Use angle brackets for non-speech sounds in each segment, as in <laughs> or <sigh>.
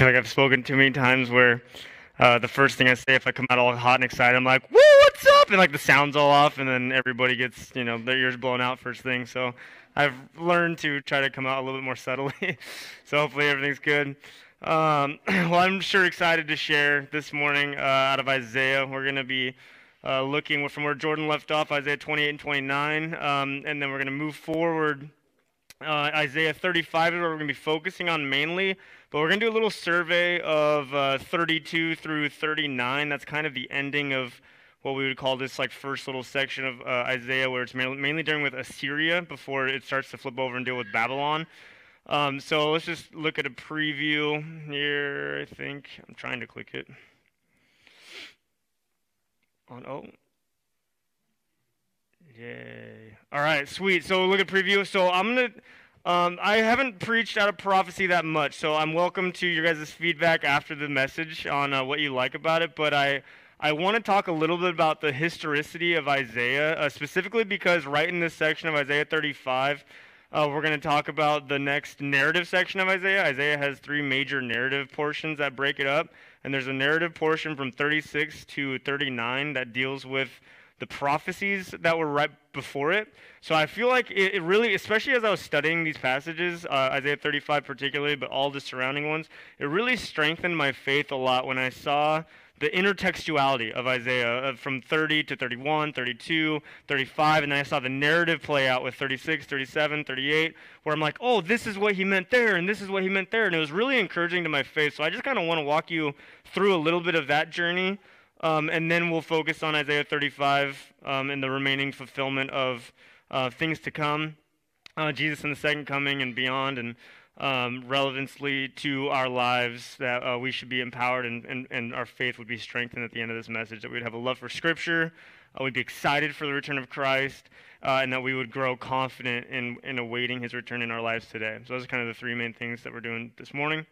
feel like I've spoken too many times where uh, the first thing I say if I come out all hot and excited, I'm like, "Woo, what's up?" and like the sound's all off, and then everybody gets you know their ears blown out first thing. So I've learned to try to come out a little bit more <laughs> subtly. so hopefully everything's good. Um, <clears throat> well, I'm sure excited to share this morning uh, out of Isaiah. We're going to be uh, looking from where Jordan left off, Isaiah 28 and 29, um, and then we're going to move forward. Uh, Isaiah 35 is where we're going to be focusing on mainly, but we're going to do a little survey of uh, 32 through 39. That's kind of the ending of what we would call this like first little section of uh, Isaiah, where it's mainly dealing with Assyria before it starts to flip over and deal with Babylon. Um, so let's just look at a preview here. I think I'm trying to click it. On oh. Yay. All right, sweet. So look at preview. So I'm to um, I haven't preached out of prophecy that much, so I'm welcome to your guys' feedback after the message on uh, what you like about it. But I, I want to talk a little bit about the historicity of Isaiah, uh, specifically because right in this section of Isaiah 35, uh, we're going to talk about the next narrative section of Isaiah. Isaiah has three major narrative portions that break it up, and there's a narrative portion from 36 to 39 that deals with the prophecies that were right before it. So I feel like it, it really, especially as I was studying these passages, uh, Isaiah 35 particularly, but all the surrounding ones, it really strengthened my faith a lot when I saw the intertextuality of Isaiah uh, from 30 to 31, 32, 35, and then I saw the narrative play out with 36, 37, 38, where I'm like, oh, this is what he meant there, and this is what he meant there. And it was really encouraging to my faith. So I just kind of want to walk you through a little bit of that journey um, and then we'll focus on Isaiah 35 um, and the remaining fulfillment of uh, things to come, uh, Jesus and the second coming and beyond, and um, relevancy to our lives that uh, we should be empowered and, and, and our faith would be strengthened at the end of this message, that we'd have a love for Scripture, uh, we'd be excited for the return of Christ, uh, and that we would grow confident in, in awaiting his return in our lives today. So those are kind of the three main things that we're doing this morning.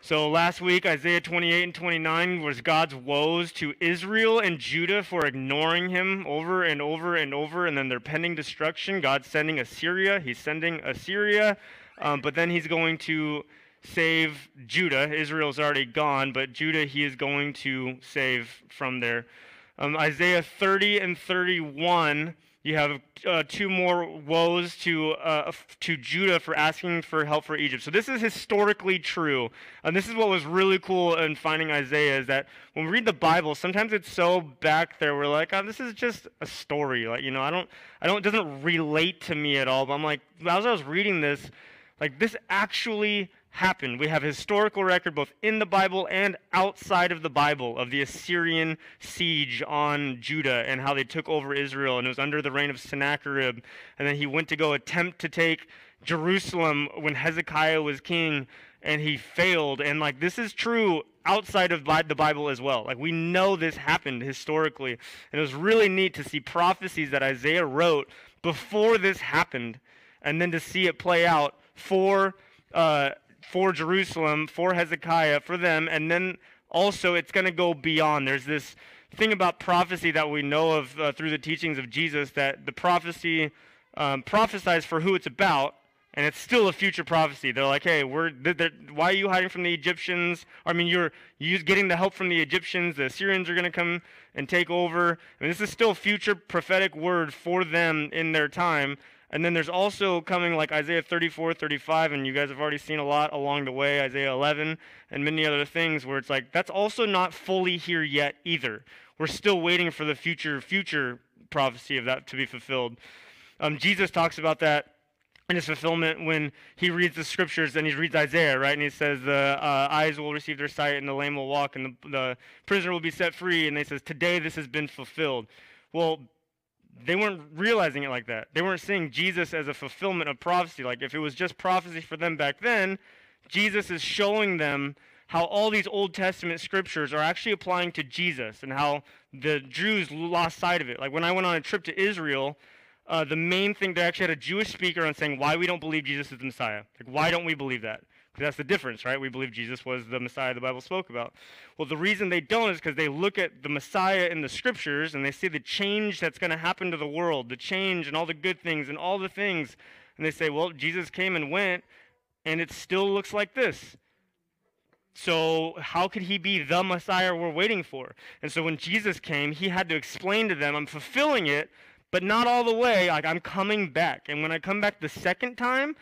So last week, Isaiah 28 and 29 was God's woes to Israel and Judah for ignoring him over and over and over, and then their pending destruction. God's sending Assyria. He's sending Assyria, um, but then he's going to save Judah. Israel's already gone, but Judah he is going to save from there. Um, Isaiah 30 and 31 you have uh, two more woes to, uh, to Judah for asking for help for Egypt. So this is historically true. And this is what was really cool in finding Isaiah is that when we read the Bible, sometimes it's so back there, we're like, oh, this is just a story. Like, you know, I don't, I don't, it doesn't relate to me at all. But I'm like, as I was reading this, like this actually happened. We have historical record both in the Bible and outside of the Bible of the Assyrian siege on Judah and how they took over Israel. And it was under the reign of Sennacherib. And then he went to go attempt to take Jerusalem when Hezekiah was king and he failed. And like this is true outside of the Bible as well. Like we know this happened historically. And it was really neat to see prophecies that Isaiah wrote before this happened and then to see it play out for uh, for Jerusalem, for Hezekiah, for them, and then also it's going to go beyond. There's this thing about prophecy that we know of uh, through the teachings of Jesus that the prophecy um, prophesies for who it's about, and it's still a future prophecy. They're like, hey, we're they're, they're, why are you hiding from the Egyptians? I mean, you're you getting the help from the Egyptians. The Assyrians are going to come and take over. I mean, this is still future prophetic word for them in their time. And then there's also coming like Isaiah 34, 35, and you guys have already seen a lot along the way, Isaiah 11, and many other things where it's like, that's also not fully here yet either. We're still waiting for the future, future prophecy of that to be fulfilled. Um, Jesus talks about that in his fulfillment when he reads the scriptures and he reads Isaiah, right? And he says, The uh, eyes will receive their sight, and the lame will walk, and the, the prisoner will be set free. And he says, Today this has been fulfilled. Well, they weren't realizing it like that. They weren't seeing Jesus as a fulfillment of prophecy. Like if it was just prophecy for them back then, Jesus is showing them how all these Old Testament scriptures are actually applying to Jesus and how the Jews lost sight of it. Like when I went on a trip to Israel, uh, the main thing, they actually had a Jewish speaker on saying why we don't believe Jesus is the Messiah. Like, why don't we believe that? That's the difference, right? We believe Jesus was the Messiah the Bible spoke about. Well, the reason they don't is because they look at the Messiah in the scriptures and they see the change that's going to happen to the world, the change and all the good things and all the things. And they say, well, Jesus came and went, and it still looks like this. so how could he be the Messiah we're waiting for? And so when Jesus came, he had to explain to them, I'm fulfilling it, but not all the way. Like I'm coming back. And when I come back the second time,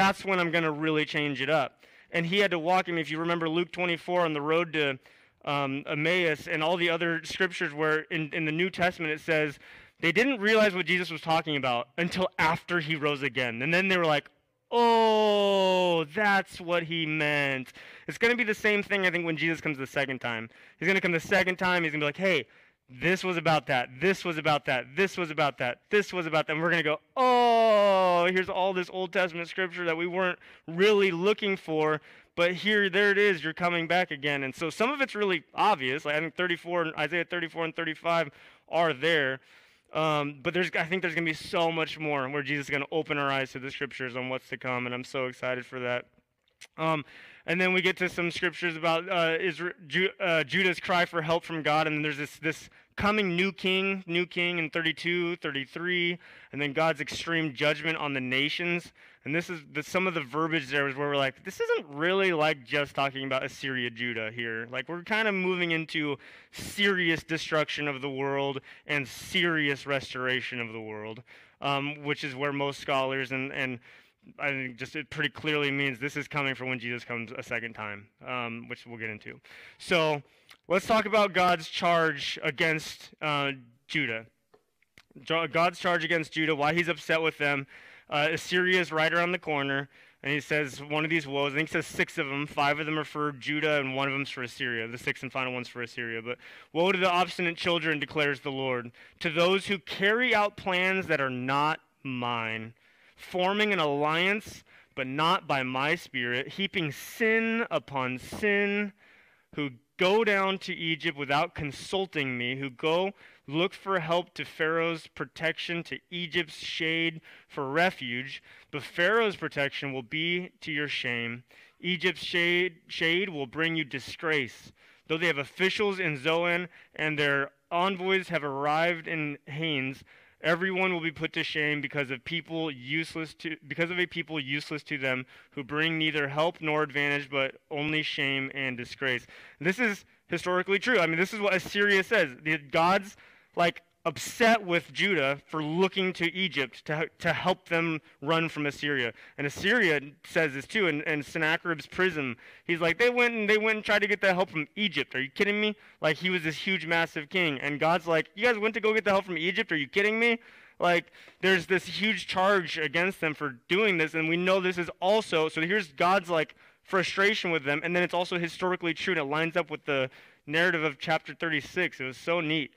that's when I'm going to really change it up. And he had to walk him, if you remember Luke 24 on the road to um, Emmaus and all the other scriptures where in, in the New Testament it says they didn't realize what Jesus was talking about until after he rose again. And then they were like, oh, that's what he meant. It's going to be the same thing, I think, when Jesus comes the second time. He's going to come the second time. He's going to be like, hey, this was about that. This was about that. This was about that. This was about that. And we're going to go, oh, here's all this Old Testament scripture that we weren't really looking for. But here, there it is. You're coming back again. And so some of it's really obvious. Like I think 34, Isaiah 34 and 35 are there. Um, but there's, I think there's going to be so much more where Jesus is going to open our eyes to the scriptures on what's to come, and I'm so excited for that. Um, and then we get to some scriptures about uh, Israel, Ju- uh, Judah's cry for help from God, and there's this this coming new king, new king in 32, 33, and then God's extreme judgment on the nations. And this is the, some of the verbiage there is where we're like, this isn't really like just talking about Assyria, Judah here. Like we're kind of moving into serious destruction of the world and serious restoration of the world, um, which is where most scholars and and I think just it pretty clearly means this is coming for when Jesus comes a second time, um, which we'll get into. So let's talk about God's charge against uh, Judah. God's charge against Judah, why he's upset with them, uh, Assyria is right around the corner, and he says one of these woes. I think he says six of them. Five of them are for Judah, and one of them's for Assyria. The sixth and final one's for Assyria. But woe to the obstinate children, declares the Lord, to those who carry out plans that are not mine, forming an alliance, but not by my spirit, heaping sin upon sin, who go down to Egypt without consulting me, who go look for help to Pharaoh's protection, to Egypt's shade for refuge. But Pharaoh's protection will be to your shame. Egypt's shade, shade will bring you disgrace. Though they have officials in Zoan and their envoys have arrived in Hanes, Everyone will be put to shame because of people useless to because of a people useless to them who bring neither help nor advantage but only shame and disgrace. This is historically true. I mean, this is what Assyria says. The gods like upset with Judah for looking to Egypt to, to help them run from Assyria. And Assyria says this too and, in Sennacherib's prism. He's like, they went and they went and tried to get the help from Egypt. Are you kidding me? Like he was this huge, massive king. And God's like, you guys went to go get the help from Egypt? Are you kidding me? Like there's this huge charge against them for doing this. And we know this is also, so here's God's like frustration with them. And then it's also historically true. And it lines up with the narrative of chapter 36. It was so neat.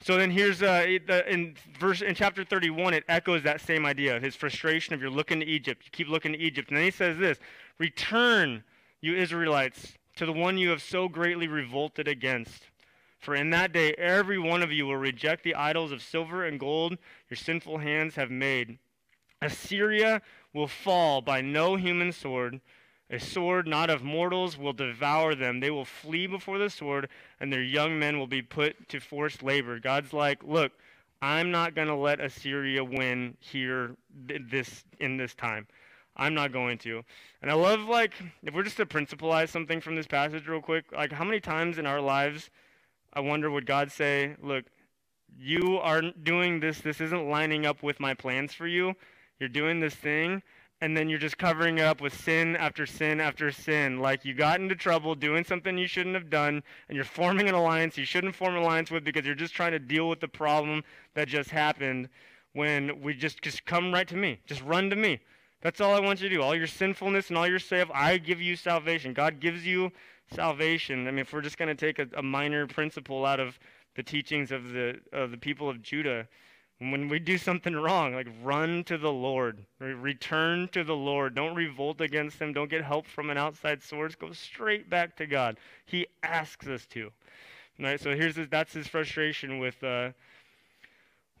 So then here's uh, in verse in chapter 31, it echoes that same idea. of His frustration of you're looking to Egypt, you keep looking to Egypt, and then he says this: "Return, you Israelites, to the one you have so greatly revolted against." For in that day every one of you will reject the idols of silver and gold your sinful hands have made. Assyria will fall by no human sword, a sword not of mortals will devour them. They will flee before the sword, and their young men will be put to forced labor. God's like, look, I'm not going to let Assyria win here this in this time. I'm not going to. And I love like if we're just to principleize something from this passage real quick, like how many times in our lives I wonder would God say, look, you are doing this this isn't lining up with my plans for you. You're doing this thing and then you're just covering it up with sin after sin after sin. Like you got into trouble doing something you shouldn't have done, and you're forming an alliance you shouldn't form an alliance with because you're just trying to deal with the problem that just happened. When we just just come right to me, just run to me. That's all I want you to do. All your sinfulness and all your self, I give you salvation. God gives you salvation. I mean, if we're just going to take a, a minor principle out of the teachings of the of the people of Judah when we do something wrong, like run to the Lord, return to the Lord. Don't revolt against Him. Don't get help from an outside source. Go straight back to God. He asks us to. Right. So here's his, that's his frustration with uh,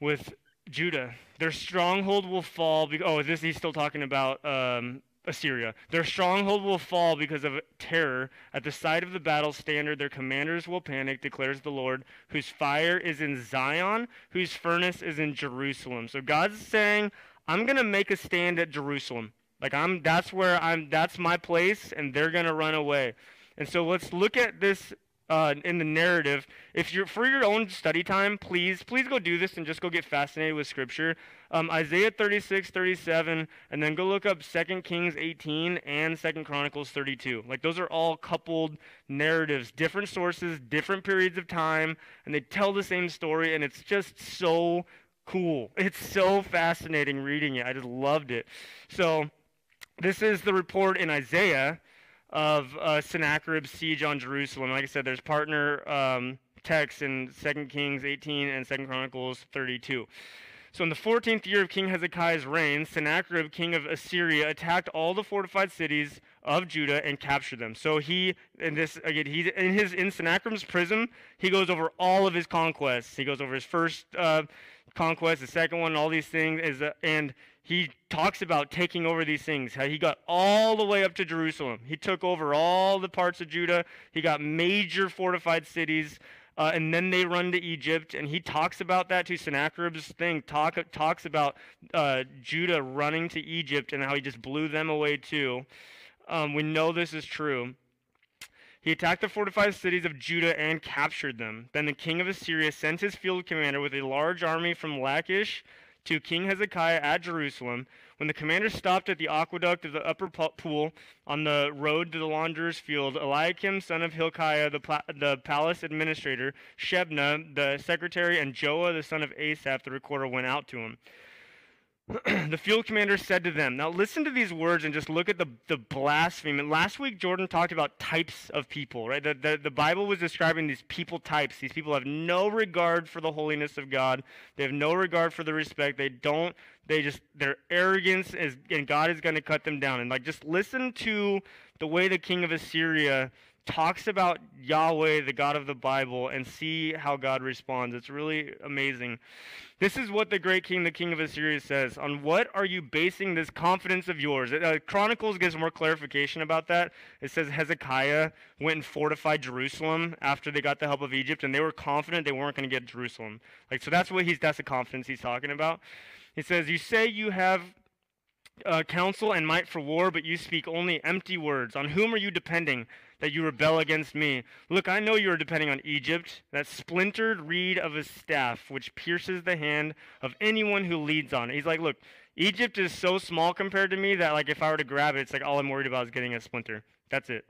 with Judah. Their stronghold will fall. Be- oh, this he's still talking about um, Assyria. Their stronghold will fall because of terror. At the sight of the battle standard, their commanders will panic, declares the Lord, whose fire is in Zion, whose furnace is in Jerusalem. So God's saying, I'm going to make a stand at Jerusalem. Like I'm that's where I'm that's my place and they're going to run away. And so let's look at this uh, in the narrative. If you're for your own study time, please, please go do this and just go get fascinated with Scripture. Um, Isaiah 36, 37, and then go look up 2 Kings 18 and 2 Chronicles 32. Like those are all coupled narratives, different sources, different periods of time, and they tell the same story, and it's just so cool. It's so fascinating reading it. I just loved it. So this is the report in Isaiah of uh, Sennacherib's siege on Jerusalem. Like I said, there's partner um, texts in 2 Kings 18 and 2 Chronicles 32. So in the 14th year of King Hezekiah's reign, Sennacherib, king of Assyria, attacked all the fortified cities of Judah and captured them. So he, in this again, he in his in Sennacherib's prism, he goes over all of his conquests. He goes over his first uh, conquest, the second one, all these things, is uh, and he talks about taking over these things. How he got all the way up to Jerusalem. He took over all the parts of Judah. He got major fortified cities. Uh, and then they run to Egypt, and he talks about that to Sennacherib's thing. Talk, talks about uh, Judah running to Egypt and how he just blew them away too. Um, we know this is true. He attacked the fortified cities of Judah and captured them. Then the king of Assyria sent his field commander with a large army from Lachish to King Hezekiah at Jerusalem. When the commander stopped at the aqueduct of the upper pool on the road to the launderer's field, Eliakim, son of Hilkiah, the, pla- the palace administrator, Shebna, the secretary, and Joah, the son of Asaph, the recorder, went out to him. <clears throat> the field commander said to them, Now listen to these words and just look at the, the blasphemy. last week, Jordan talked about types of people, right? The, the, the Bible was describing these people types. These people have no regard for the holiness of God, they have no regard for the respect. They don't, they just, their arrogance is, and God is going to cut them down. And like, just listen to the way the king of Assyria talks about Yahweh, the God of the Bible, and see how God responds. It's really amazing. This is what the great king, the king of Assyria, says. On what are you basing this confidence of yours? Uh, Chronicles gives more clarification about that. It says Hezekiah went and fortified Jerusalem after they got the help of Egypt, and they were confident they weren't going to get Jerusalem. Like so, that's what he's that's the confidence he's talking about. He says, "You say you have uh, counsel and might for war, but you speak only empty words. On whom are you depending that you rebel against me? Look, I know you are depending on Egypt, that splintered reed of a staff, which pierces the hand of anyone who leads on it. He's like, look, Egypt is so small compared to me that like if I were to grab it, it's like all I'm worried about is getting a splinter. That's it,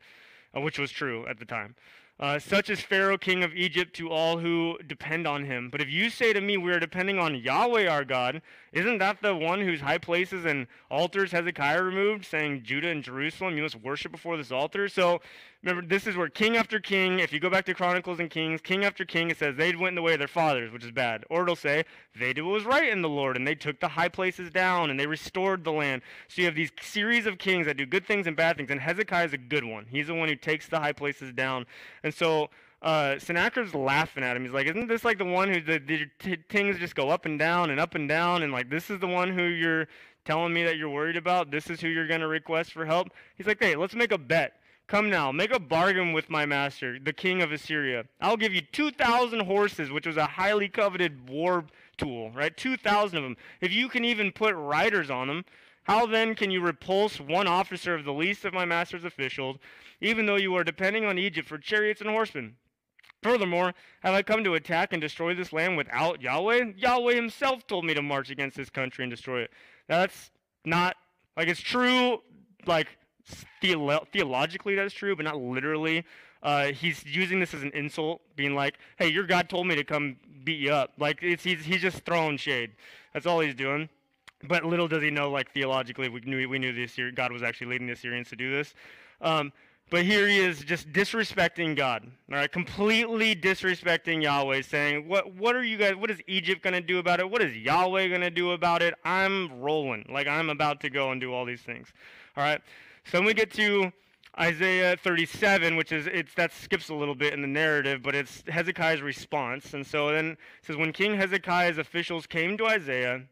uh, which was true at the time. Uh, such is Pharaoh, king of Egypt, to all who depend on him. But if you say to me, We are depending on Yahweh our God, isn't that the one whose high places and altars Hezekiah removed, saying, Judah and Jerusalem, you must worship before this altar? So remember, this is where king after king, if you go back to Chronicles and Kings, king after king, it says they went the way of their fathers, which is bad. Or it'll say they did what was right in the Lord, and they took the high places down, and they restored the land. So you have these series of kings that do good things and bad things, and Hezekiah is a good one. He's the one who takes the high places down. And so uh, Sennacherib's laughing at him. He's like, "Isn't this like the one who the, the t- things just go up and down and up and down, and like this is the one who you're telling me that you're worried about? This is who you're going to request for help?" He's like, "Hey, let's make a bet. Come now, make a bargain with my master, the king of Assyria. I'll give you 2,000 horses, which was a highly coveted war tool, right? 2,000 of them. If you can even put riders on them." How then can you repulse one officer of the least of my master's officials, even though you are depending on Egypt for chariots and horsemen? Furthermore, have I come to attack and destroy this land without Yahweh? Yahweh himself told me to march against this country and destroy it. That's not, like, it's true, like, theolo- theologically that's true, but not literally. Uh, he's using this as an insult, being like, hey, your God told me to come beat you up. Like, it's, he's, he's just throwing shade. That's all he's doing. But little does he know, like, theologically, we knew, we knew the God was actually leading the Assyrians to do this. Um, but here he is just disrespecting God, all right, completely disrespecting Yahweh, saying, "What? What are you guys? What is Egypt going to do about it? What is Yahweh going to do about it? I'm rolling, like I'm about to go and do all these things." All right. So then we get to Isaiah 37, which is it's that skips a little bit in the narrative, but it's Hezekiah's response. And so then it says, when King Hezekiah's officials came to Isaiah,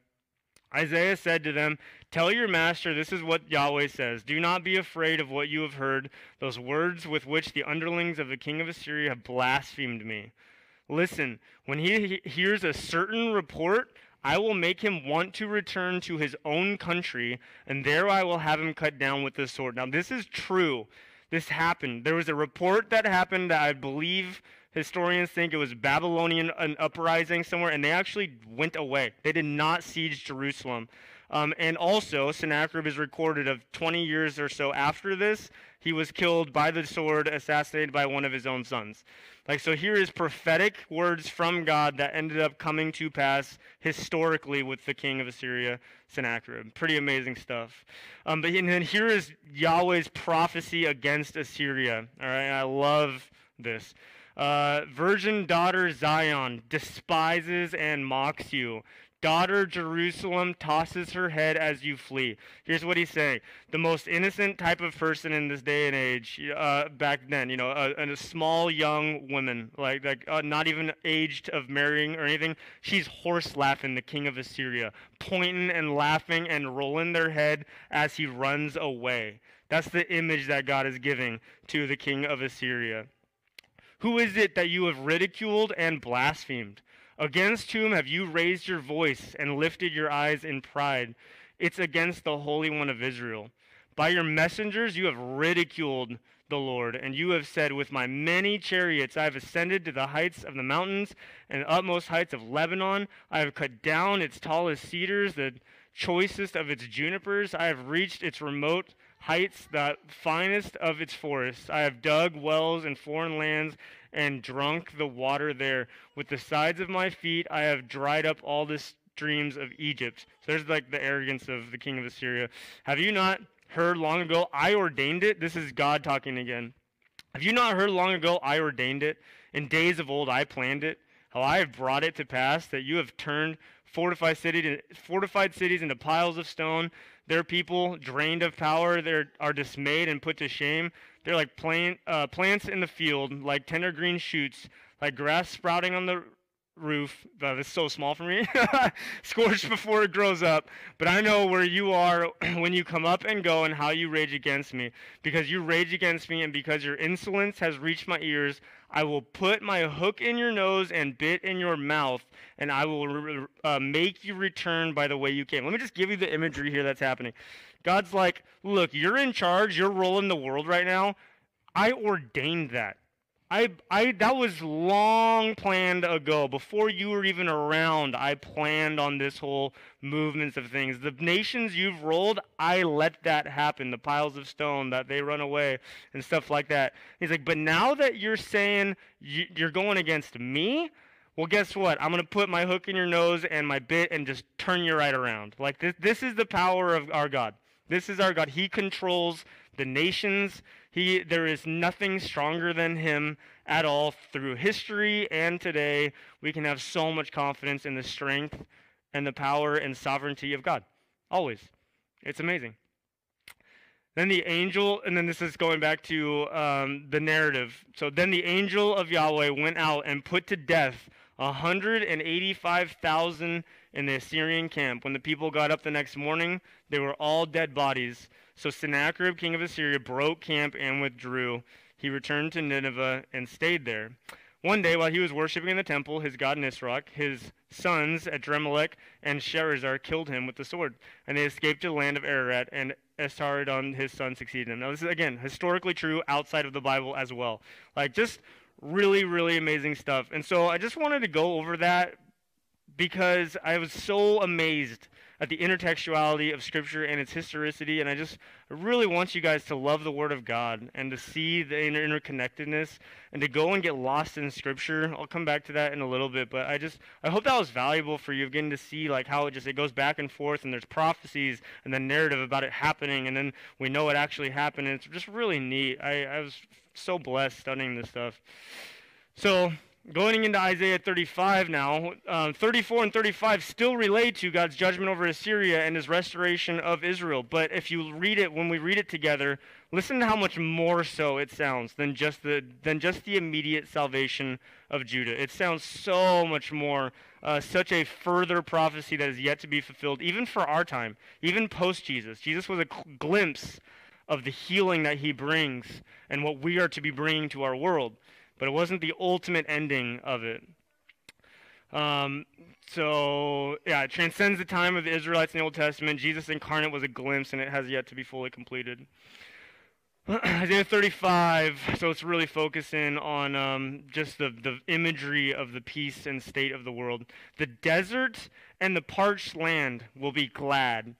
Isaiah said to them, Tell your master, this is what Yahweh says. Do not be afraid of what you have heard, those words with which the underlings of the king of Assyria have blasphemed me. Listen, when he hears a certain report, I will make him want to return to his own country, and there I will have him cut down with the sword. Now, this is true. This happened. There was a report that happened that I believe historians think it was Babylonian an uprising somewhere, and they actually went away. They did not siege Jerusalem. Um, and also, Sennacherib is recorded of 20 years or so after this, he was killed by the sword, assassinated by one of his own sons. Like, so here is prophetic words from God that ended up coming to pass historically with the king of Assyria, Sennacherib. Pretty amazing stuff. Um, but and then here is Yahweh's prophecy against Assyria. All right, I love this. Uh, virgin daughter Zion despises and mocks you. Daughter Jerusalem tosses her head as you flee. Here's what he's saying. The most innocent type of person in this day and age, uh, back then, you know, a, a small young woman, like, like uh, not even aged of marrying or anything, she's horse laughing the king of Assyria, pointing and laughing and rolling their head as he runs away. That's the image that God is giving to the king of Assyria. Who is it that you have ridiculed and blasphemed? Against whom have you raised your voice and lifted your eyes in pride? It's against the Holy One of Israel. By your messengers you have ridiculed the Lord, and you have said, With my many chariots I have ascended to the heights of the mountains and utmost heights of Lebanon. I have cut down its tallest cedars, the choicest of its junipers. I have reached its remote heights, the finest of its forests. I have dug wells in foreign lands and drunk the water there. With the sides of my feet, I have dried up all the streams of Egypt. So there's like the arrogance of the king of Assyria. Have you not heard long ago? I ordained it. This is God talking again. Have you not heard long ago? I ordained it. In days of old, I planned it. How I have brought it to pass that you have turned fortified cities, fortified cities into piles of stone their people, drained of power, they are dismayed and put to shame. They're like plant, uh, plants in the field, like tender green shoots, like grass sprouting on the roof. That's so small for me. <laughs> Scorched before it grows up. But I know where you are <clears throat> when you come up and go and how you rage against me. Because you rage against me and because your insolence has reached my ears, I will put my hook in your nose and bit in your mouth, and I will uh, make you return by the way you came. Let me just give you the imagery here that's happening. God's like, look, you're in charge, you're rolling the world right now. I ordained that. I, I, that was long planned ago. Before you were even around, I planned on this whole movements of things. The nations you've rolled, I let that happen. The piles of stone that they run away and stuff like that. He's like, but now that you're saying you're going against me, well, guess what? I'm going to put my hook in your nose and my bit and just turn you right around. Like this, this is the power of our God. This is our God. He controls the nations. He, there is nothing stronger than him at all. Through history and today, we can have so much confidence in the strength and the power and sovereignty of God. Always. It's amazing. Then the angel, and then this is going back to um, the narrative. So then the angel of Yahweh went out and put to death 185,000 in the Assyrian camp. When the people got up the next morning, they were all dead bodies. So Sennacherib, king of Assyria, broke camp and withdrew. He returned to Nineveh and stayed there. One day, while he was worshiping in the temple, his god Nisroch, his sons Adrammelech and Sharezer killed him with the sword, and they escaped to the land of Ararat, and Esarhaddon, his son, succeeded him. Now, this is, again, historically true outside of the Bible as well. Like, just really, really amazing stuff. And so I just wanted to go over that because I was so amazed at the intertextuality of Scripture and its historicity, and I just really want you guys to love the Word of God and to see the inter- interconnectedness and to go and get lost in Scripture. I'll come back to that in a little bit, but I just I hope that was valuable for you, getting to see like how it just it goes back and forth, and there's prophecies and the narrative about it happening, and then we know it actually happened, and it's just really neat. I, I was so blessed studying this stuff. So Going into Isaiah 35 now, um, 34 and 35 still relate to God's judgment over Assyria and his restoration of Israel. But if you read it, when we read it together, listen to how much more so it sounds than just the, than just the immediate salvation of Judah. It sounds so much more, uh, such a further prophecy that is yet to be fulfilled, even for our time, even post Jesus. Jesus was a glimpse of the healing that he brings and what we are to be bringing to our world but it wasn't the ultimate ending of it. Um, so, yeah, it transcends the time of the Israelites in the Old Testament. Jesus incarnate was a glimpse, and it has yet to be fully completed. <clears throat> Isaiah 35, so it's really focusing on um, just the, the imagery of the peace and state of the world. The desert and the parched land will be glad.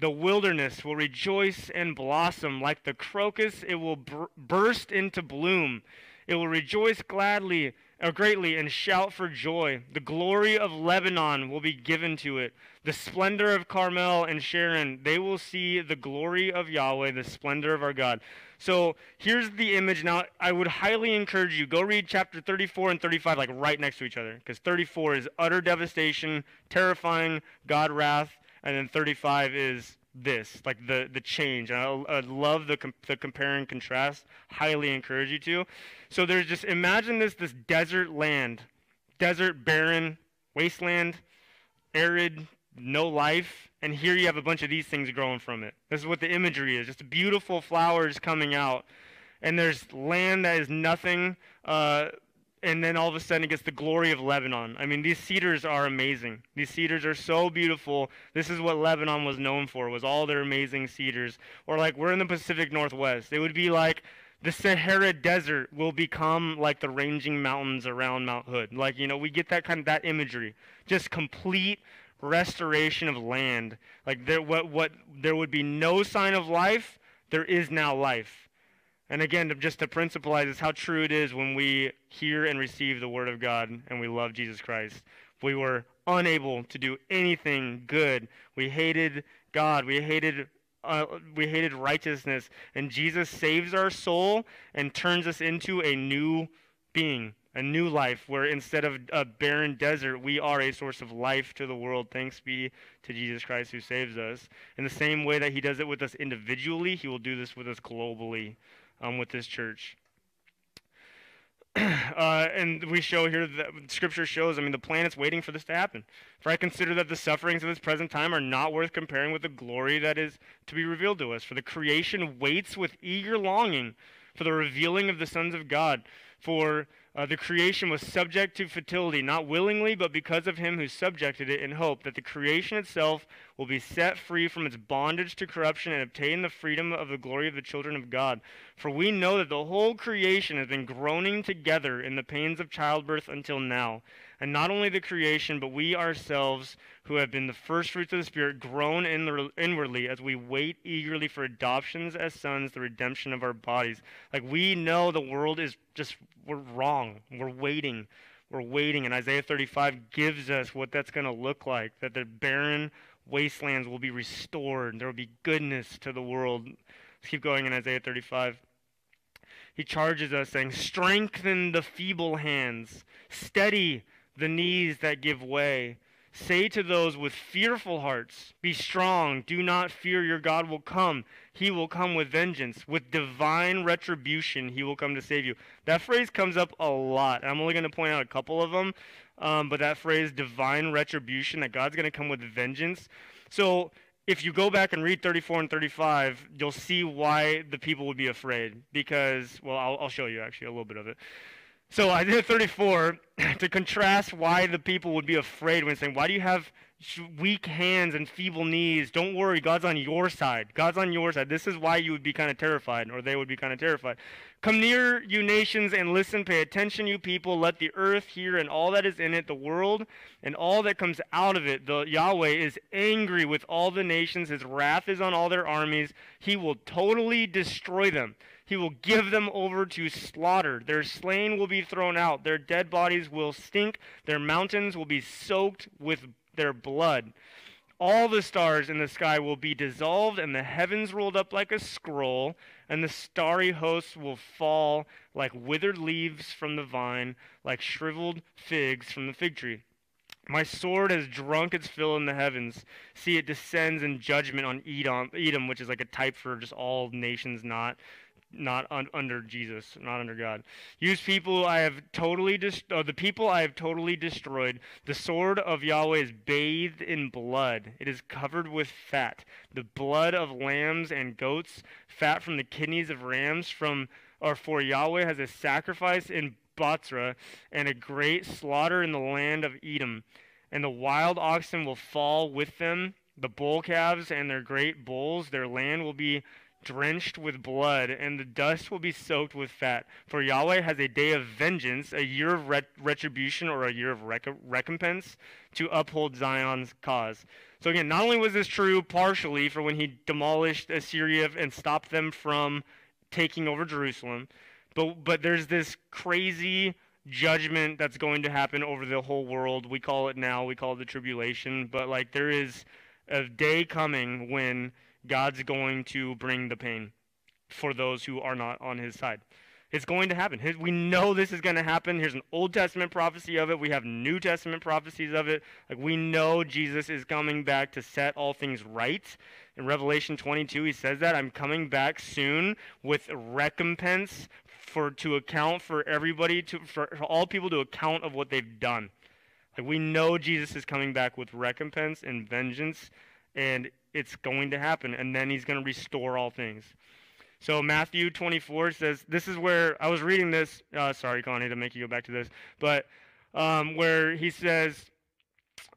The wilderness will rejoice and blossom. Like the crocus, it will br- burst into bloom. It will rejoice gladly or greatly and shout for joy. The glory of Lebanon will be given to it. The splendor of Carmel and Sharon, they will see the glory of Yahweh, the splendor of our God. So here's the image. Now, I would highly encourage you go read chapter 34 and 35 like right next to each other because 34 is utter devastation, terrifying, God wrath, and then 35 is this, like the the change. I, I love the com- the compare and contrast. Highly encourage you to. So there's just imagine this this desert land, desert, barren, wasteland, arid, no life, and here you have a bunch of these things growing from it. This is what the imagery is. Just beautiful flowers coming out, and there's land that is nothing. Uh, and then all of a sudden it gets the glory of Lebanon. I mean, these cedars are amazing. These cedars are so beautiful. This is what Lebanon was known for, was all their amazing cedars. Or like we're in the Pacific Northwest. It would be like the Sahara Desert will become like the ranging mountains around Mount Hood. Like, you know, we get that kind of that imagery. Just complete restoration of land. Like there what what there would be no sign of life, there is now life. And again, just to principleize is how true it is when we hear and receive the Word of God and we love Jesus Christ. We were unable to do anything good. We hated God. We hated uh, we hated righteousness, and Jesus saves our soul and turns us into a new being, a new life, where instead of a barren desert, we are a source of life to the world. Thanks be to Jesus Christ who saves us. In the same way that He does it with us individually, He will do this with us globally um, with this church. <clears throat> Uh, and we show here that Scripture shows, I mean, the planet's waiting for this to happen. For I consider that the sufferings of this present time are not worth comparing with the glory that is to be revealed to us. For the creation waits with eager longing for the revealing of the sons of God. For uh, the creation was subject to fertility, not willingly, but because of him who subjected it in hope that the creation itself will be set free from its bondage to corruption and obtain the freedom of the glory of the children of God. For we know that the whole creation has been groaning together in the pains of childbirth until now. And not only the creation, but we ourselves, who have been the first fruits of the Spirit, groan in inwardly as we wait eagerly for adoptions as sons, the redemption of our bodies. Like we know the world is just, we're wrong. We're waiting. We're waiting. And Isaiah 35 gives us what that's going to look like that the barren wastelands will be restored. There will be goodness to the world. Let's keep going in Isaiah 35 he charges us saying, Strengthen the feeble hands, steady the knees that give way. Say to those with fearful hearts, Be strong, do not fear, your God will come. He will come with vengeance, with divine retribution, he will come to save you. That phrase comes up a lot. I'm only going to point out a couple of them, um, but that phrase, divine retribution, that God's going to come with vengeance. So if you go back and read 34 and 35, you'll see why the people would be afraid. Because, well, I'll, I'll show you actually a little bit of it. So Isaiah 34, <clears throat> to contrast why the people would be afraid when saying, why do you have weak hands and feeble knees? Don't worry, God's on your side. God's on your side. This is why you would be kind of terrified, or they would be kind of terrified. Come near, you nations, and listen. Pay attention, you people. Let the earth hear and all that is in it, the world and all that comes out of it. The Yahweh is angry with all the nations. His wrath is on all their armies. He will totally destroy them. He will give them over to slaughter. Their slain will be thrown out. Their dead bodies will stink. Their mountains will be soaked with their blood. All the stars in the sky will be dissolved, and the heavens rolled up like a scroll, and the starry hosts will fall like withered leaves from the vine, like shriveled figs from the fig tree. My sword has drunk its fill in the heavens. See, it descends in judgment on Edom, Edom, which is like a type for just all nations not not un- under Jesus, not under God. Use people I have totally uh, the people I have totally destroyed. The sword of Yahweh is bathed in blood. It is covered with fat, the blood of lambs and goats, fat from the kidneys of rams. From or for Yahweh has a sacrifice in Bozrah and a great slaughter in the land of Edom. And the wild oxen will fall with them, the bull calves and their great bulls. Their land will be drenched with blood, and the dust will be soaked with fat. For Yahweh has a day of vengeance, a year of ret- retribution, or a year of rec- recompense to uphold Zion's cause. So again, not only was this true partially for when he demolished Assyria and stopped them from taking over Jerusalem, but but there's this crazy judgment that's going to happen over the whole world. We call it now, we call it the tribulation, but like there is a day coming when God's going to bring the pain for those who are not on his side. It's going to happen. We know this is going to happen. Here's an Old Testament prophecy of it. We have New Testament prophecies of it. Like we know Jesus is coming back to set all things right. In Revelation 22, he says that I'm coming back soon with recompense for to account for everybody to for, all people to account of what they've done. Like we know Jesus is coming back with recompense and vengeance and it's going to happen and then he's going to restore all things. So Matthew 24 says, this is where I was reading this. Uh, sorry, Connie, to make you go back to this, but um, where he says,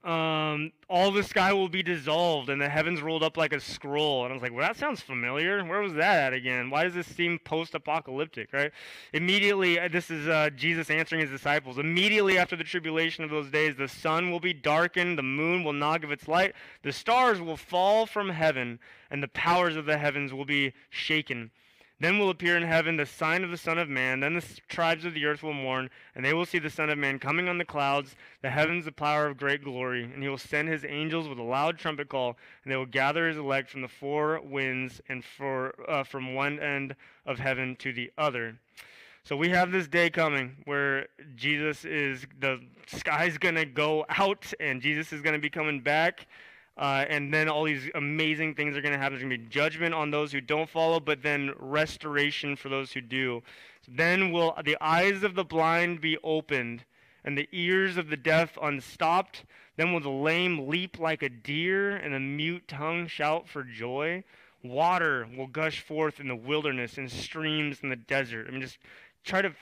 um, all the sky will be dissolved and the heavens rolled up like a scroll. And I was like, well, that sounds familiar. Where was that at again? Why does this seem post-apocalyptic, right? Immediately, uh, this is uh, Jesus answering his disciples. Immediately after the tribulation of those days, the sun will be darkened, the moon will not give its light, the stars will fall from heaven, and the powers of the heavens will be shaken. Then will appear in heaven the sign of the Son of Man. Then the tribes of the earth will mourn, and they will see the Son of Man coming on the clouds, the heavens the power of great glory. And he will send his angels with a loud trumpet call, and they will gather his elect from the four winds and for, uh, from one end of heaven to the other. So we have this day coming where Jesus is, the sky's going to go out, and Jesus is going to be coming back. Uh, and then all these amazing things are going to happen. There's going to be judgment on those who don't follow, but then restoration for those who do. Then will the eyes of the blind be opened, and the ears of the deaf unstopped. Then will the lame leap like a deer, and the mute tongue shout for joy. Water will gush forth in the wilderness, and streams in the desert. I mean, just try to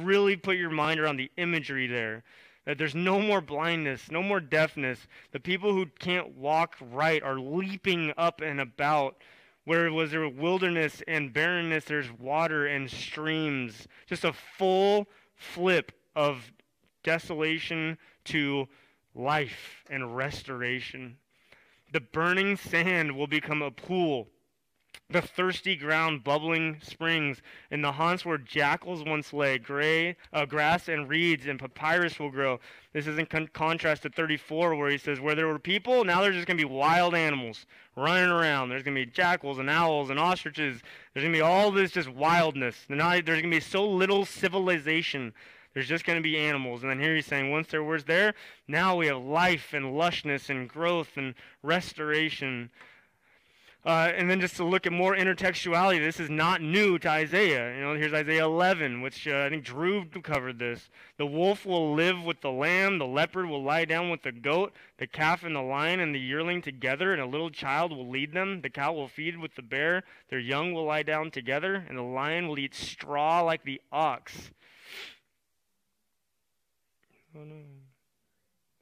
really put your mind around the imagery there that there's no more blindness, no more deafness. The people who can't walk right are leaping up and about. Where was there wilderness and barrenness, there's water and streams. Just a full flip of desolation to life and restoration. The burning sand will become a pool the thirsty ground bubbling springs, and the haunts where jackals once lay, gray uh, grass and reeds and papyrus will grow. This is in con- contrast to 34, where he says, where there were people, now there's just going to be wild animals running around. There's going to be jackals and owls and ostriches. There's going to be all this just wildness. Not, there's going to be so little civilization. There's just going to be animals. And then here he's saying, once there was there, now we have life and lushness and growth and restoration. Uh, and then just to look at more intertextuality, this is not new to Isaiah. You know, here's Isaiah 11, which uh, I think Drew covered this. The wolf will live with the lamb, the leopard will lie down with the goat, the calf and the lion and the yearling together, and a little child will lead them. The cow will feed with the bear, their young will lie down together, and the lion will eat straw like the ox. Oh no.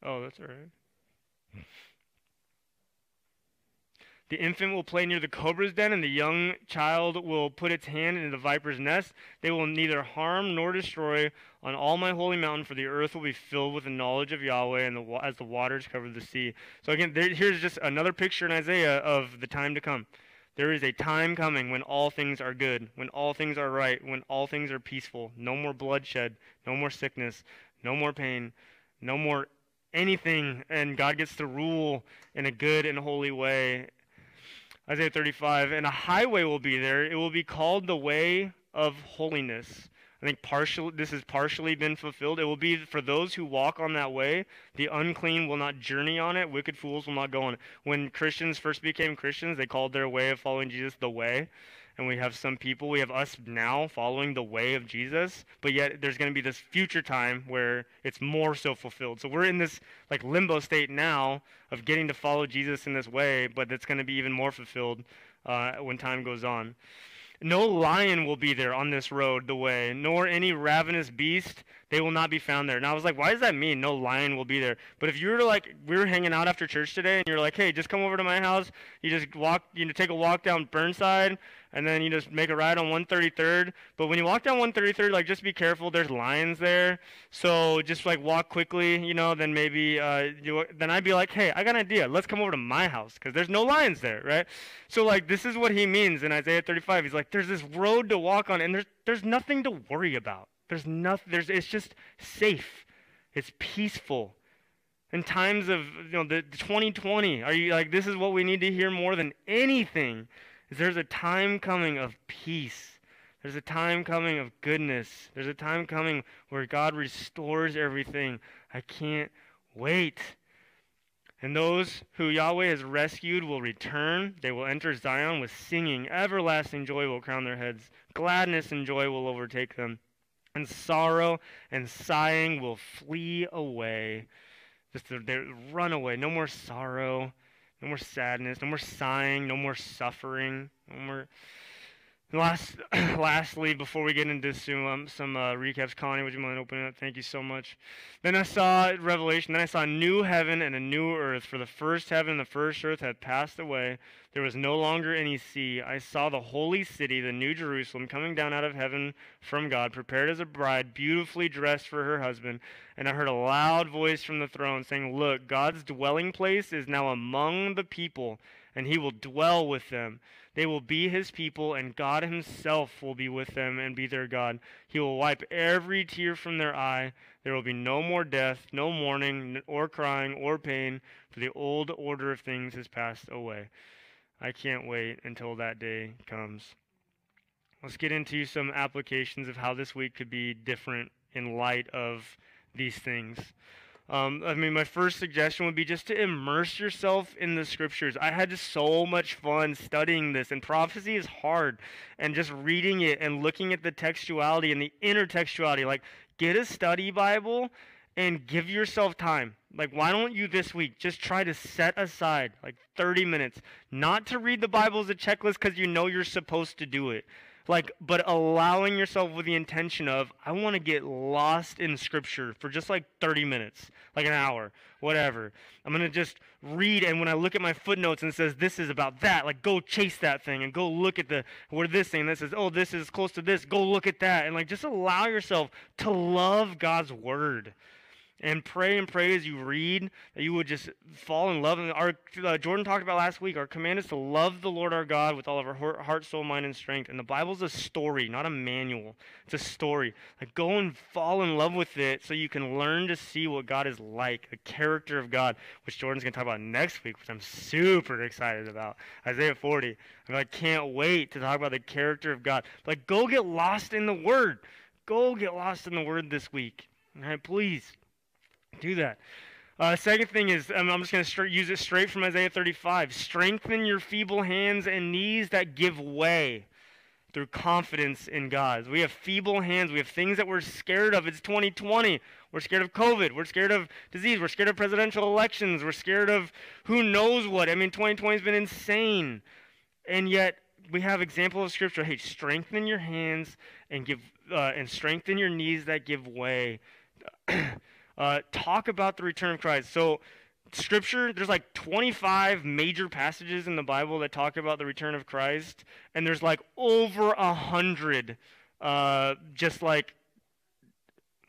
Oh, that's all right. The infant will play near the cobra's den, and the young child will put its hand into the viper's nest. They will neither harm nor destroy on all my holy mountain, for the earth will be filled with the knowledge of Yahweh, and the, as the waters cover the sea. So again, there, here's just another picture in Isaiah of the time to come. There is a time coming when all things are good, when all things are right, when all things are peaceful. No more bloodshed, no more sickness, no more pain, no more anything, and God gets to rule in a good and holy way. Isaiah 35, and a highway will be there. It will be called the way of holiness. I think partially this has partially been fulfilled. It will be for those who walk on that way. The unclean will not journey on it. Wicked fools will not go on it. When Christians first became Christians, they called their way of following Jesus the way and we have some people, we have us now following the way of Jesus, but yet there's going to be this future time where it's more so fulfilled. So we're in this like limbo state now of getting to follow Jesus in this way, but it's going to be even more fulfilled uh, when time goes on. No lion will be there on this road, the way, nor any ravenous beast. They will not be found there. And I was like, why does that mean no lion will be there? But if you were like, we were hanging out after church today, and you're like, hey, just come over to my house. You just walk, you know, take a walk down Burnside, and then you just make a ride on 133rd. But when you walk down 133rd, like just be careful. There's lions there, so just like walk quickly, you know. Then maybe uh, you, then I'd be like, hey, I got an idea. Let's come over to my house because there's no lions there, right? So like this is what he means in Isaiah 35. He's like, there's this road to walk on, and there's there's nothing to worry about. There's nothing. There's it's just safe. It's peaceful. In times of you know the 2020, are you like this is what we need to hear more than anything? is there's a time coming of peace. There's a time coming of goodness. There's a time coming where God restores everything. I can't wait. And those who Yahweh has rescued will return. They will enter Zion with singing. Everlasting joy will crown their heads. Gladness and joy will overtake them. And sorrow and sighing will flee away. Just they run away. No more sorrow. No more sadness, no more sighing, no more suffering, no more. Last, <coughs> lastly, before we get into some um, some uh, recaps, Connie, would you mind opening up? Thank you so much. Then I saw Revelation. Then I saw a new heaven and a new earth. For the first heaven and the first earth had passed away. There was no longer any sea. I saw the holy city, the new Jerusalem, coming down out of heaven from God, prepared as a bride, beautifully dressed for her husband. And I heard a loud voice from the throne saying, Look, God's dwelling place is now among the people, and he will dwell with them. They will be his people, and God himself will be with them and be their God. He will wipe every tear from their eye. There will be no more death, no mourning, or crying, or pain, for the old order of things has passed away. I can't wait until that day comes. Let's get into some applications of how this week could be different in light of these things. Um, I mean, my first suggestion would be just to immerse yourself in the scriptures. I had just so much fun studying this, and prophecy is hard. And just reading it and looking at the textuality and the intertextuality, like, get a study Bible and give yourself time. Like, why don't you this week just try to set aside like 30 minutes, not to read the Bible as a checklist because you know you're supposed to do it, like, but allowing yourself with the intention of, I want to get lost in Scripture for just like 30 minutes, like an hour, whatever. I'm going to just read, and when I look at my footnotes and it says this is about that, like, go chase that thing and go look at the, where this thing, that says, oh, this is close to this, go look at that. And like, just allow yourself to love God's Word and pray and pray as you read that you would just fall in love. And our uh, Jordan talked about last week. Our command is to love the Lord our God with all of our heart, soul, mind, and strength. And the Bible's a story, not a manual. It's a story. Like go and fall in love with it so you can learn to see what God is like, the character of God, which Jordan's gonna talk about next week, which I'm super excited about. Isaiah 40. I mean, I can't wait to talk about the character of God. Like go get lost in the Word. Go get lost in the Word this week. All right, please do that. Uh, second thing is, I'm just going to use it straight from Isaiah 35. Strengthen your feeble hands and knees that give way through confidence in God. We have feeble hands. We have things that we're scared of. It's 2020. We're scared of COVID. We're scared of disease. We're scared of presidential elections. We're scared of who knows what. I mean, 2020 has been insane. And yet, we have example of scripture. Hey, strengthen your hands and give uh, and strengthen your knees that give way. <clears throat> uh, talk about the return of Christ. So, scripture, there's like 25 major passages in the Bible that talk about the return of Christ, and there's like over a hundred, uh, just like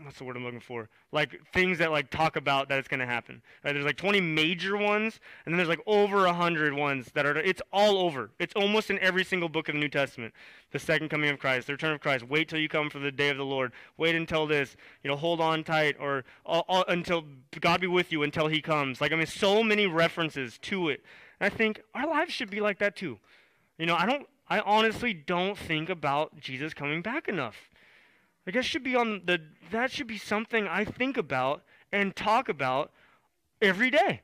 what's the word I'm looking for? Like things that like talk about that it's going to happen. Right? There's like 20 major ones, and then there's like over 100 ones that are. It's all over. It's almost in every single book of the New Testament. The second coming of Christ, the return of Christ. Wait till you come for the day of the Lord. Wait until this. You know, hold on tight, or all, all, until God be with you until He comes. Like I mean, so many references to it. And I think our lives should be like that too. You know, I don't. I honestly don't think about Jesus coming back enough. Like that should be on the that should be something I think about and talk about every day.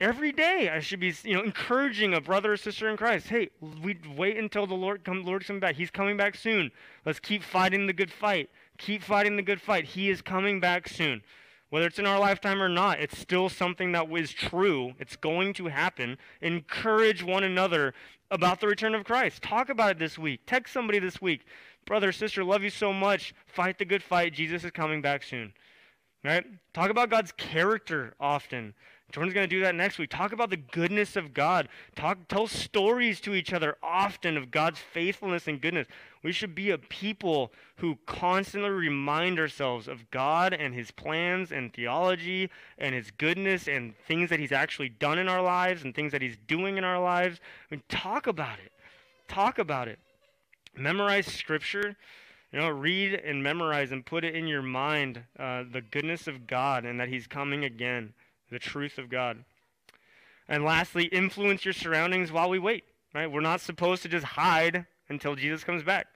Every day I should be, you know, encouraging a brother or sister in Christ. Hey, we wait until the Lord come Lord's coming back. He's coming back soon. Let's keep fighting the good fight. Keep fighting the good fight. He is coming back soon. Whether it's in our lifetime or not, it's still something that was true. It's going to happen. Encourage one another about the return of Christ. Talk about it this week. Text somebody this week brother, sister, love you so much. Fight the good fight. Jesus is coming back soon. Right? Talk about God's character often. Jordan's going to do that next week. Talk about the goodness of God. Talk, tell stories to each other often of God's faithfulness and goodness. We should be a people who constantly remind ourselves of God and His plans and theology and His goodness and things that He's actually done in our lives and things that He's doing in our lives. I mean, talk about it. Talk about it. Memorize Scripture. You know, read and memorize and put it in your mind uh, the goodness of God and that He's coming again the truth of God. And lastly, influence your surroundings while we wait. Right? We're not supposed to just hide until Jesus comes back.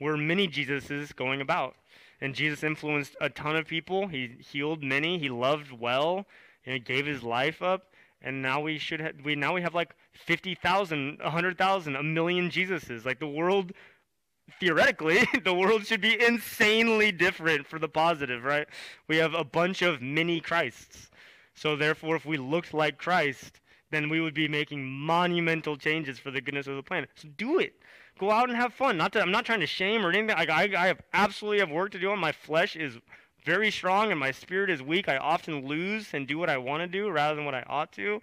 We're many Jesuses going about. And Jesus influenced a ton of people. He healed many. He loved well. And he gave his life up. And now we should ha- we now we have like 50,000, 100,000, a million Jesuses. Like the world theoretically, <laughs> the world should be insanely different for the positive, right? We have a bunch of mini Christs. So therefore, if we looked like Christ, then we would be making monumental changes for the goodness of the planet. So do it. Go out and have fun. Not that I'm not trying to shame or anything. I, I, I have absolutely have work to do. My flesh is very strong and my spirit is weak. I often lose and do what I want to do rather than what I ought to.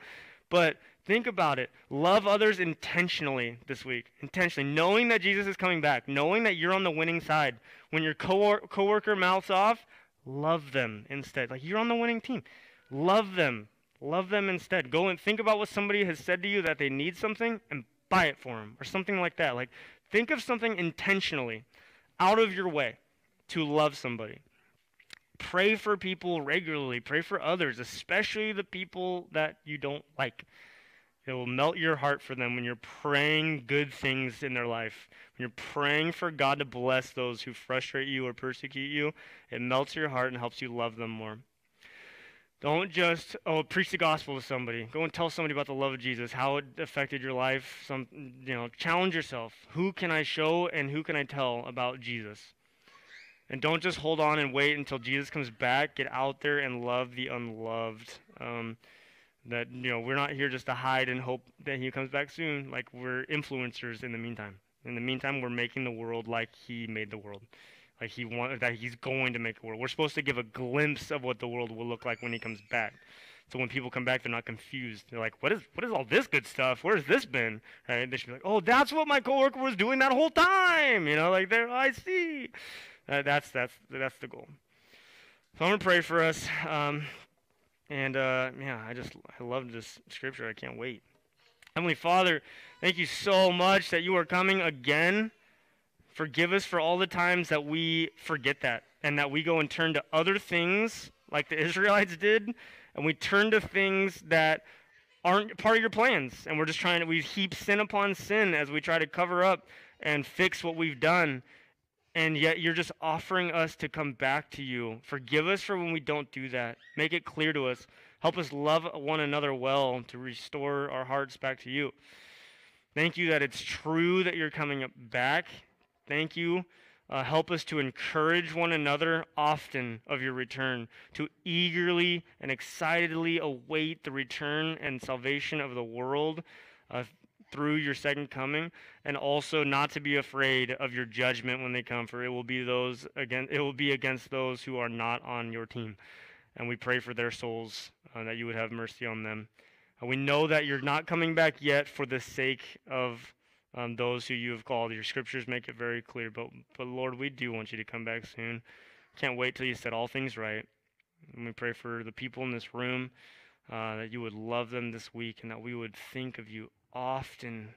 But think about it. Love others intentionally this week. Intentionally. Knowing that Jesus is coming back. Knowing that you're on the winning side. When your co- coworker mouths off, love them instead. Like you're on the winning team. Love them. Love them instead. Go and think about what somebody has said to you that they need something and buy it for them or something like that. Like, think of something intentionally out of your way to love somebody. Pray for people regularly. Pray for others, especially the people that you don't like. It will melt your heart for them when you're praying good things in their life. When you're praying for God to bless those who frustrate you or persecute you, it melts your heart and helps you love them more. Don't just oh preach the gospel to somebody. Go and tell somebody about the love of Jesus, how it affected your life. Some you know, challenge yourself. Who can I show and who can I tell about Jesus? And don't just hold on and wait until Jesus comes back. Get out there and love the unloved. Um, that you know we're not here just to hide and hope that he comes back soon. Like we're influencers in the meantime. In the meantime, we're making the world like he made the world like he want that he's going to make a world. We're supposed to give a glimpse of what the world will look like when he comes back. So when people come back, they're not confused. They're like, "What is what is all this good stuff? Where's this been?" Right? They should be like, "Oh, that's what my coworker was doing that whole time." You know, like there, I see. Uh, that's that's that's the goal. So I'm gonna pray for us. Um, and uh, yeah, I just I love this scripture. I can't wait. Heavenly Father, thank you so much that you are coming again. Forgive us for all the times that we forget that and that we go and turn to other things like the <laughs> Israelites did, and we turn to things that aren't part of your plans. And we're just trying to, we heap sin upon sin as we try to cover up and fix what we've done. And yet you're just offering us to come back to you. Forgive us for when we don't do that. Make it clear to us. Help us love one another well to restore our hearts back to you. Thank you that it's true that you're coming back Thank you. Uh, help us to encourage one another often of your return, to eagerly and excitedly await the return and salvation of the world uh, through your second coming, and also not to be afraid of your judgment when they come, for it will be those again. It will be against those who are not on your team, and we pray for their souls uh, that you would have mercy on them. Uh, we know that you're not coming back yet for the sake of um, those who you have called. Your scriptures make it very clear. But, but Lord, we do want you to come back soon. Can't wait till you set all things right. And we pray for the people in this room uh, that you would love them this week and that we would think of you often.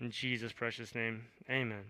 In Jesus' precious name, amen.